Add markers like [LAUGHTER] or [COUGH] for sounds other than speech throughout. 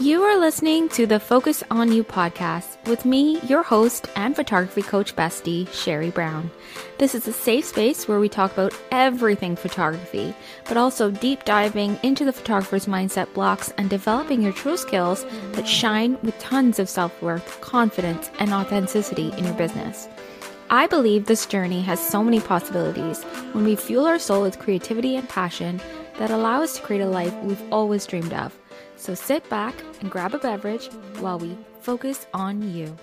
You are listening to the Focus on You podcast with me, your host and photography coach bestie, Sherry Brown. This is a safe space where we talk about everything photography, but also deep diving into the photographer's mindset blocks and developing your true skills that shine with tons of self worth, confidence, and authenticity in your business. I believe this journey has so many possibilities when we fuel our soul with creativity and passion that allow us to create a life we've always dreamed of. So sit back and grab a beverage while we focus on you.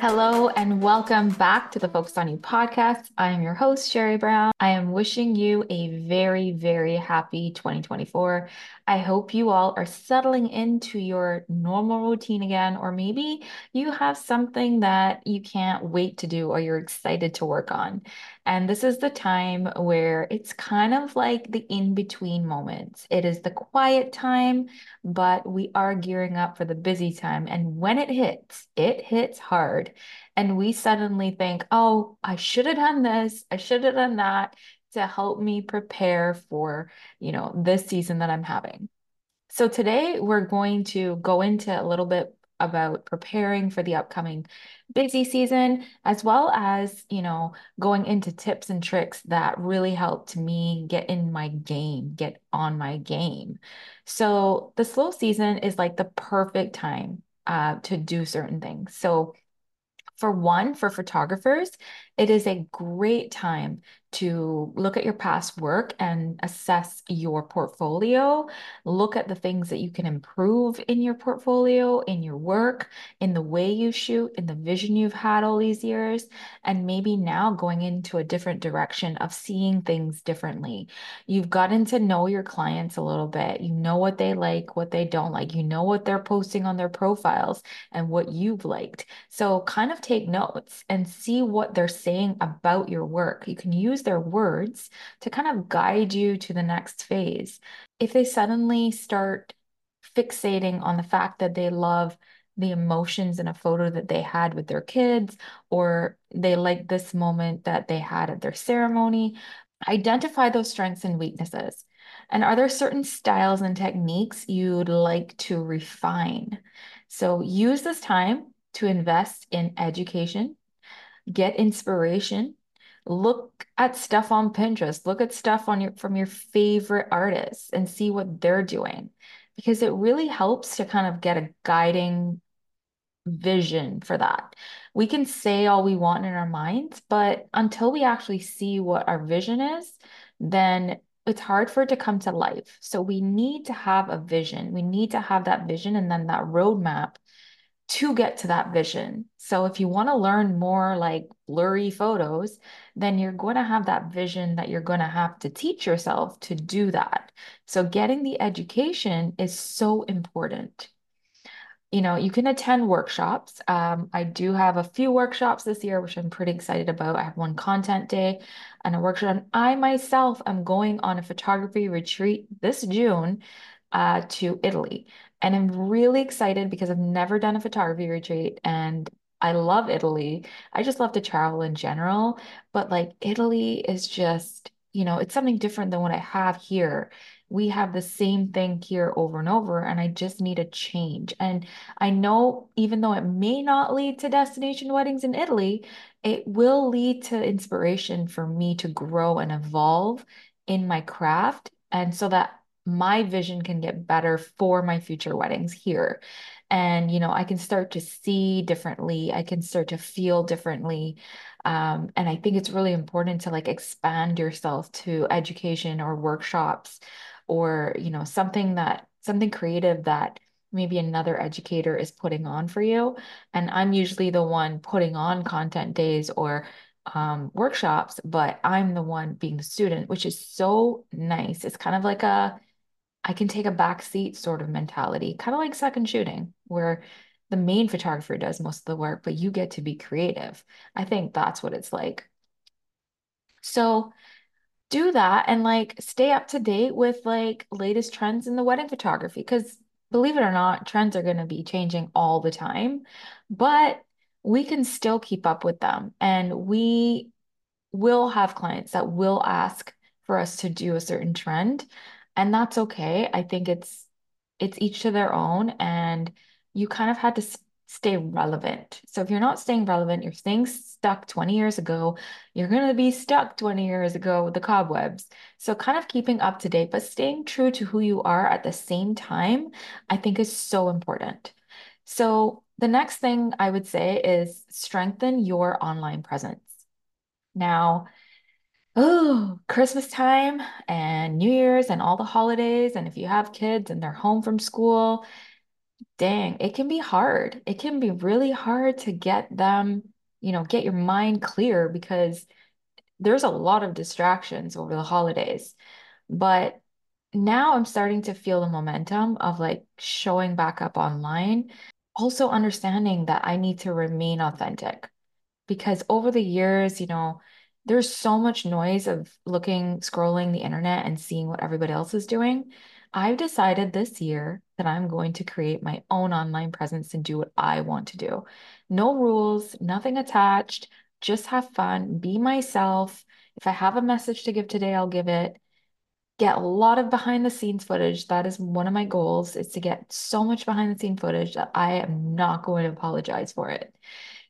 Hello and welcome back to the Focus on You podcast. I am your host, Sherry Brown. I am wishing you a very, very happy 2024. I hope you all are settling into your normal routine again, or maybe you have something that you can't wait to do or you're excited to work on. And this is the time where it's kind of like the in between moments. It is the quiet time, but we are gearing up for the busy time. And when it hits, it hits hard. And we suddenly think, oh, I should have done this, I should have done that to help me prepare for, you know, this season that I'm having. So today we're going to go into a little bit about preparing for the upcoming busy season, as well as, you know, going into tips and tricks that really helped me get in my game, get on my game. So the slow season is like the perfect time uh, to do certain things. So for one, for photographers, it is a great time to look at your past work and assess your portfolio. Look at the things that you can improve in your portfolio, in your work, in the way you shoot, in the vision you've had all these years, and maybe now going into a different direction of seeing things differently. You've gotten to know your clients a little bit. You know what they like, what they don't like. You know what they're posting on their profiles and what you've liked. So kind of take notes and see what they're saying about your work. You can use their words to kind of guide you to the next phase. If they suddenly start fixating on the fact that they love the emotions in a photo that they had with their kids, or they like this moment that they had at their ceremony, identify those strengths and weaknesses. And are there certain styles and techniques you'd like to refine? So use this time to invest in education, get inspiration, look at stuff on Pinterest, look at stuff on your from your favorite artists and see what they're doing because it really helps to kind of get a guiding vision for that. We can say all we want in our minds, but until we actually see what our vision is, then it's hard for it to come to life. So we need to have a vision. We need to have that vision and then that roadmap to get to that vision. So if you want to learn more like blurry photos, then you're going to have that vision that you're going to have to teach yourself to do that. So getting the education is so important. You know, you can attend workshops. Um, I do have a few workshops this year, which I'm pretty excited about. I have one content day and a workshop. I myself am going on a photography retreat this June uh, to Italy. And I'm really excited because I've never done a photography retreat and I love Italy. I just love to travel in general, but like Italy is just, you know, it's something different than what I have here. We have the same thing here over and over, and I just need a change. And I know even though it may not lead to destination weddings in Italy, it will lead to inspiration for me to grow and evolve in my craft. And so that my vision can get better for my future weddings here. And, you know, I can start to see differently. I can start to feel differently. Um, and I think it's really important to like expand yourself to education or workshops or, you know, something that something creative that maybe another educator is putting on for you. And I'm usually the one putting on content days or um, workshops, but I'm the one being the student, which is so nice. It's kind of like a I can take a back seat sort of mentality, kind of like second shooting, where the main photographer does most of the work, but you get to be creative. I think that's what it's like. So do that and like stay up to date with like latest trends in the wedding photography because believe it or not, trends are going to be changing all the time, but we can still keep up with them and we will have clients that will ask for us to do a certain trend and that's okay. I think it's it's each to their own, and you kind of had to stay relevant. So if you're not staying relevant, you're staying stuck 20 years ago, you're going to be stuck 20 years ago with the cobwebs. So kind of keeping up to date, but staying true to who you are at the same time, I think is so important. So the next thing I would say is strengthen your online presence. Now, oh, Christmas time and New Year's and all the holidays, and if you have kids and they're home from school, dang, it can be hard. It can be really hard to get them, you know, get your mind clear because there's a lot of distractions over the holidays. But now I'm starting to feel the momentum of like showing back up online, also understanding that I need to remain authentic because over the years, you know, there's so much noise of looking, scrolling the internet and seeing what everybody else is doing. I've decided this year that I'm going to create my own online presence and do what I want to do. No rules, nothing attached, just have fun, be myself. If I have a message to give today, I'll give it get a lot of behind the scenes footage. That is one of my goals is to get so much behind the scene footage that I am not going to apologize for it.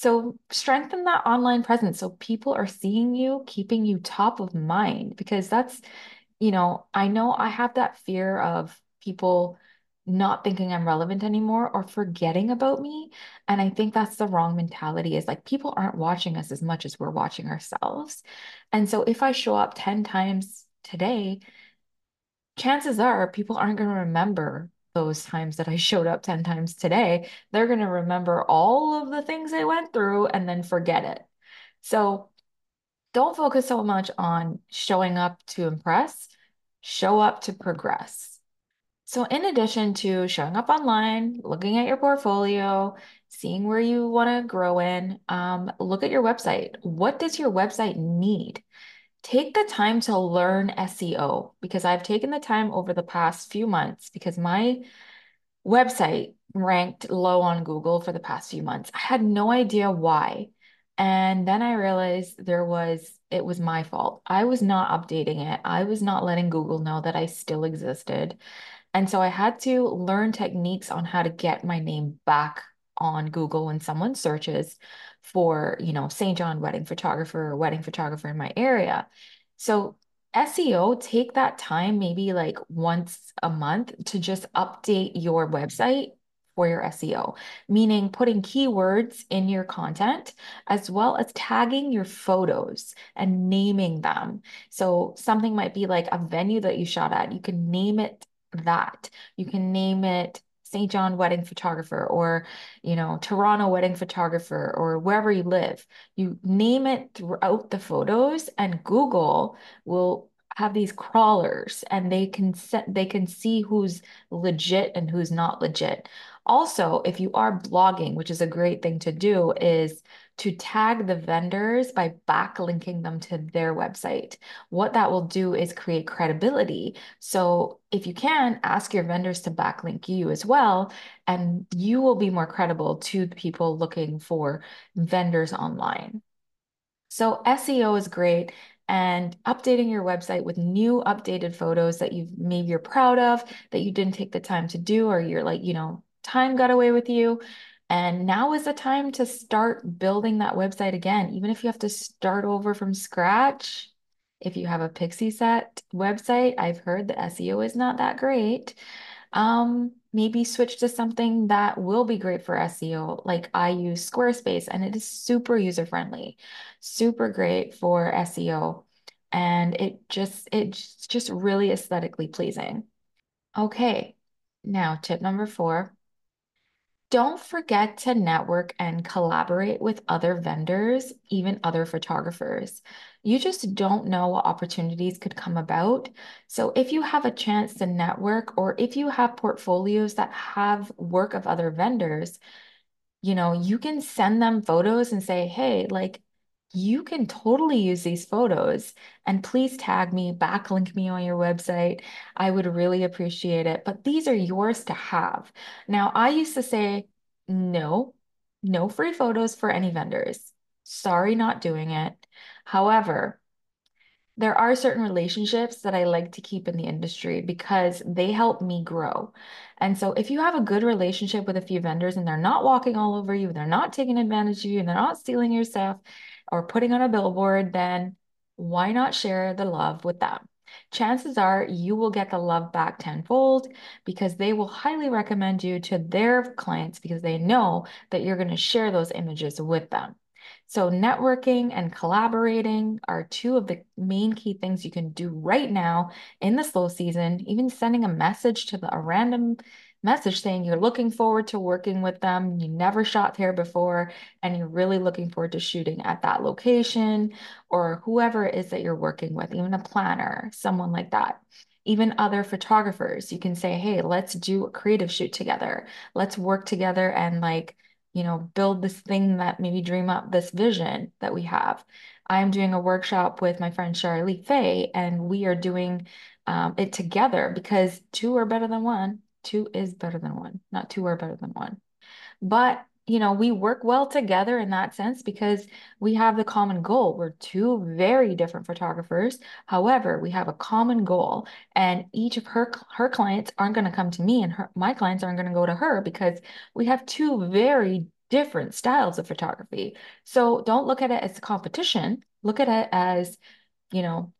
So strengthen that online presence so people are seeing you, keeping you top of mind because that's, you know, I know I have that fear of people not thinking I'm relevant anymore or forgetting about me. And I think that's the wrong mentality is like people aren't watching us as much as we're watching ourselves. And so if I show up 10 times today, chances are people aren't going to remember those times that I showed up 10 times today. They're going to remember all of the things they went through and then forget it. So don't focus so much on showing up to impress, show up to progress. So, in addition to showing up online, looking at your portfolio, seeing where you want to grow in, um, look at your website. What does your website need? Take the time to learn SEO because I've taken the time over the past few months because my website ranked low on Google for the past few months. I had no idea why. And then I realized there was, it was my fault. I was not updating it. I was not letting Google know that I still existed. And so I had to learn techniques on how to get my name back on Google when someone searches for, you know, St. John wedding photographer or wedding photographer in my area. So SEO, take that time, maybe like once a month, to just update your website for your SEO, meaning putting keywords in your content as well as tagging your photos and naming them. So something might be like a venue that you shot at. You can name it that. You can name it St. John wedding photographer or, you know, Toronto wedding photographer or wherever you live. You name it throughout the photos and Google will have these crawlers and they can set they can see who's legit and who's not legit. Also, if you are blogging, which is a great thing to do, is to tag the vendors by backlinking them to their website. What that will do is create credibility. So if you can, ask your vendors to backlink you as well, and you will be more credible to people looking for vendors online. So SEO is great and updating your website with new updated photos that you've maybe you're proud of that you didn't take the time to do or you're like, you know, time got away with you. And now is the time to start building that website again, even if you have to start over from scratch. If you have a Pixieset website, I've heard the SEO is not that great. Um, maybe switch to something that will be great for SEO. Like I use Squarespace and it is super user friendly, super great for SEO. And it just it's just really aesthetically pleasing. Okay. Now, tip number four. Don't forget to network and collaborate with other vendors, even other photographers. You just don't know what opportunities could come about. So, if you have a chance to network or if you have portfolios that have work of other vendors, you know, you can send them photos and say, hey, like, you can totally use these photos and please tag me, backlink me on your website. I would really appreciate it. But these are yours to have. Now, I used to say, no, no free photos for any vendors. Sorry, not doing it. However, there are certain relationships that I like to keep in the industry because they help me grow. And so if you have a good relationship with a few vendors and they're not walking all over you, they're not taking advantage of you, and they're not stealing your stuff or putting on a billboard, then why not share the love with them? Chances are you will get the love back tenfold because they will highly recommend you to their clients because they know that you're going to share those images with them. So, networking and collaborating are two of the main key things you can do right now in the slow season. Even sending a message to the, a random message saying you're looking forward to working with them, you never shot there before, and you're really looking forward to shooting at that location or whoever it is that you're working with, even a planner, someone like that. Even other photographers, you can say, hey, let's do a creative shoot together. Let's work together and like you know, build this thing that maybe dream up this vision that we have. I'm doing a workshop with my friend Charlie Fay, and we are doing um, it together because two are better than one. Two is better than one, not two are better than one. But you know, we work well together in that sense because we have the common goal. We're two very different photographers. However, we have a common goal, and each of her her clients aren't going to come to me, and her my clients aren't going to go to her because we have two very different styles of photography. So don't look at it as a competition. Look at it as, you know,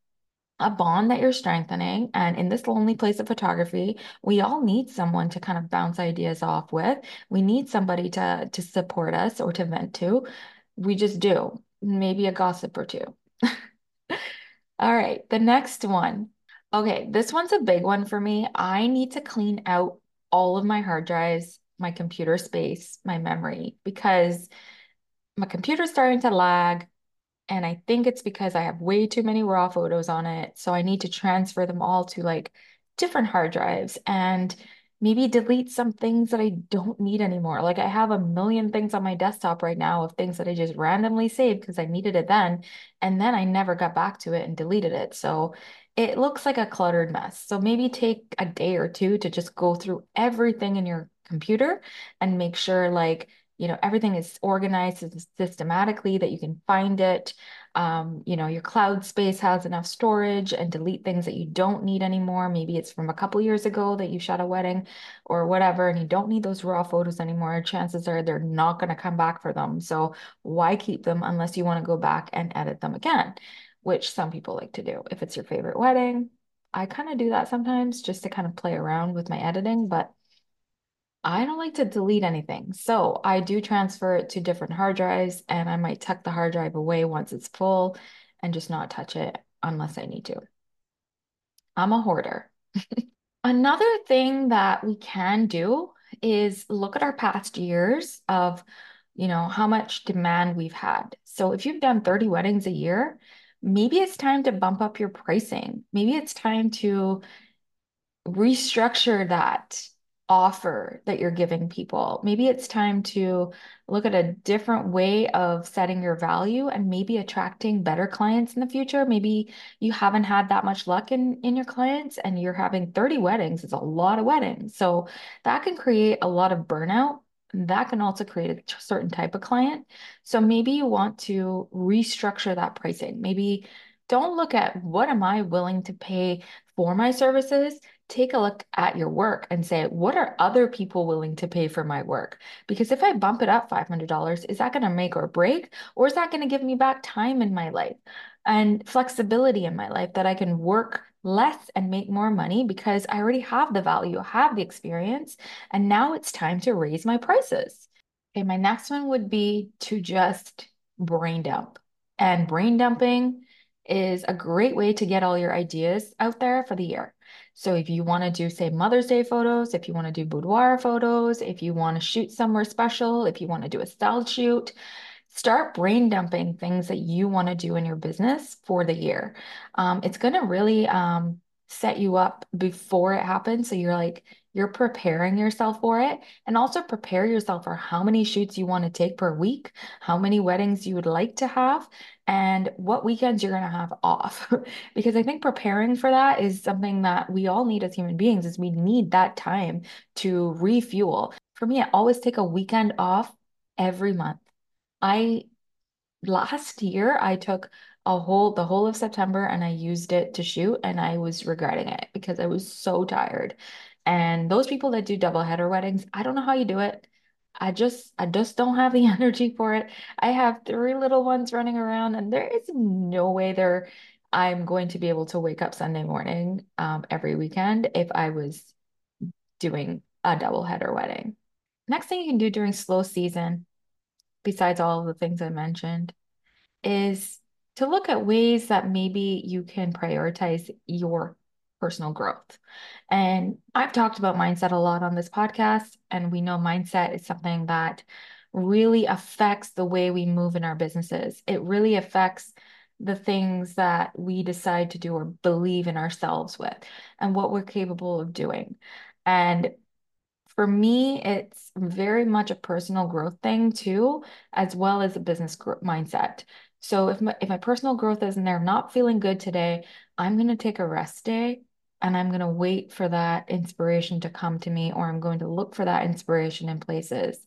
a bond that you're strengthening. And in this lonely place of photography, we all need someone to kind of bounce ideas off with. We need somebody to to support us or to vent to. We just do. Maybe a gossip or two. [LAUGHS] All right, the next one. Okay, this one's a big one for me. I need to clean out all of my hard drives, my computer space, my memory, because my computer's starting to lag. And I think it's because I have way too many raw photos on it. So I need to transfer them all to like different hard drives and maybe delete some things that I don't need anymore. Like I have a million things on my desktop right now of things that I just randomly saved because I needed it then. And then I never got back to it and deleted it. So it looks like a cluttered mess. So maybe take a day or two to just go through everything in your computer and make sure like you know, everything is organized systematically that you can find it. Um, you know, your cloud space has enough storage and delete things that you don't need anymore. Maybe it's from a couple years ago that you shot a wedding or whatever, and you don't need those raw photos anymore. Chances are they're not going to come back for them. So why keep them unless you want to go back and edit them again, which some people like to do. If it's your favorite wedding, I kind of do that sometimes just to kind of play around with my editing, but I don't like to delete anything. So I do transfer it to different hard drives and I might tuck the hard drive away once it's full and just not touch it unless I need to. I'm a hoarder. [LAUGHS] Another thing that we can do is look at our past years of, you know, how much demand we've had. So if you've done 30 weddings a year, maybe it's time to bump up your pricing. Maybe it's time to restructure that offer that you're giving people. Maybe it's time to look at a different way of setting your value and maybe attracting better clients in the future. Maybe you haven't had that much luck in in your clients and you're having 30 weddings. It's a lot of weddings. So that can create a lot of burnout. That can also create a certain type of client. So maybe you want to restructure that pricing. Maybe don't look at what am I willing to pay for my services take a look at your work and say, what are other people willing to pay for my work? Because if I bump it up $500, is that going to make or break? Or is that going to give me back time in my life and flexibility in my life that I can work less and make more money because I already have the value, have the experience, and now it's time to raise my prices. Okay, my next one would be to just brain dump. And brain dumping is a great way to get all your ideas out there for the year. So if you want to do, say, Mother's Day photos, if you want to do boudoir photos, if you want to shoot somewhere special, if you want to do a style shoot, start brain dumping things that you want to do in your business for the year. Um, it's going to really um, set you up before it happens. So you're like, you're preparing yourself for it and also prepare yourself for how many shoots you want to take per week, how many weddings you would like to have, and what weekends you're going to have off. [LAUGHS] because I think preparing for that is something that we all need as human beings is we need that time to refuel. For me, I always take a weekend off every month. I last year I took a whole the whole of September and I used it to shoot and I was regretting it because I was so tired. And those people that do double header weddings, I don't know how you do it. I just I just don't have the [LAUGHS] energy for it. I have three little ones running around and there is no way they're I'm going to be able to wake up Sunday morning um, every weekend if I was doing a double header wedding. Next thing you can do during slow season, besides all of the things I mentioned, is to look at ways that maybe you can prioritize your personal growth. And I've talked about mindset a lot on this podcast, and we know mindset is something that really affects the way we move in our businesses. It really affects the things that we decide to do or believe in ourselves with and what we're capable of doing. And for me, it's very much a personal growth thing too, as well as a business mindset. So if my if my personal growth isn't there, I'm not feeling good today, I'm gonna take a rest day and I'm gonna wait for that inspiration to come to me, or I'm going to look for that inspiration in places.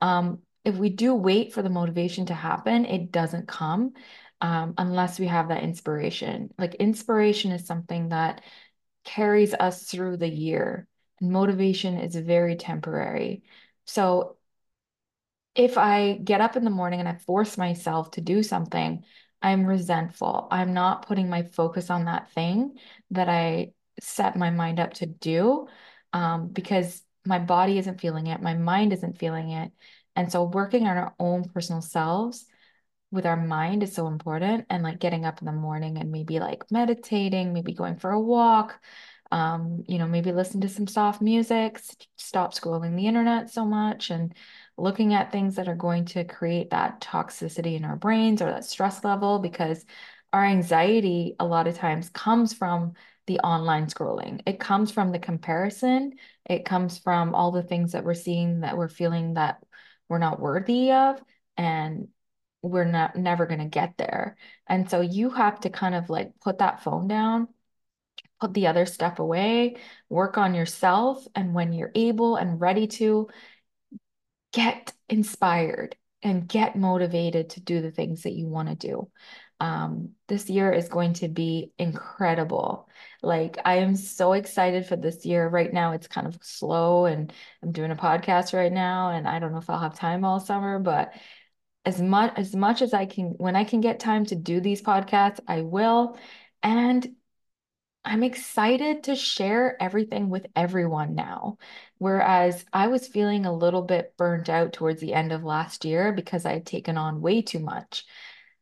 Um, if we do wait for the motivation to happen, it doesn't come um, unless we have that inspiration. Like inspiration is something that carries us through the year and motivation is very temporary. So if I get up in the morning and I force myself to do something, I'm resentful. I'm not putting my focus on that thing that I set my mind up to do um, because my body isn't feeling it, my mind isn't feeling it. And so working on our own personal selves with our mind is so important. And like getting up in the morning and maybe like meditating, maybe going for a walk, um, you know, maybe listen to some soft music, stop scrolling the internet so much and looking at things that are going to create that toxicity in our brains or that stress level because our anxiety a lot of times comes from the online scrolling. It comes from the comparison. It comes from all the things that we're seeing that we're feeling that we're not worthy of and we're not never going to get there. And so you have to kind of like put that phone down put the other stuff away, work on yourself. And when you're able and ready to, get inspired and get motivated to do the things that you want to do. Um, this year is going to be incredible. Like, I am so excited for this year. Right now, it's kind of slow, and I'm doing a podcast right now, and I don't know if I'll have time all summer, but as much as much as I can, when I can get time to do these podcasts, I will. And I'm excited to share everything with everyone now. Whereas I was feeling a little bit burnt out towards the end of last year because I had taken on way too much.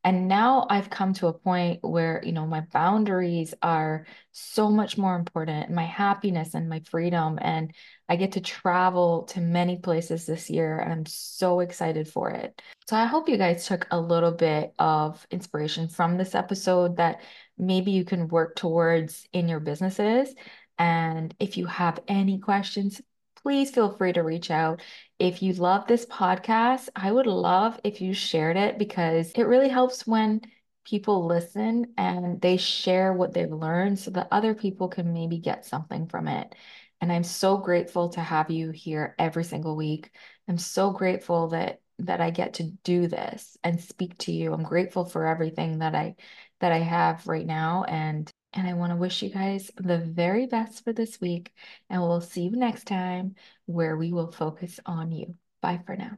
And now I've come to a point where, you know, my boundaries are so much more important, my happiness and my freedom. And I get to travel to many places this year, and I'm so excited for it. So I hope you guys took a little bit of inspiration from this episode that maybe you can work towards in your businesses. And if you have any questions, please feel free to reach out. If you love this podcast, I would love if you shared it because it really helps when people listen and they share what they've learned so that other people can maybe get something from it. And I'm so grateful to have you here every single week. I'm so grateful that that I get to do this and speak to you. I'm grateful for everything that I that I have right now and and I want to wish you guys the very best for this week. And we'll see you next time where we will focus on you. Bye for now.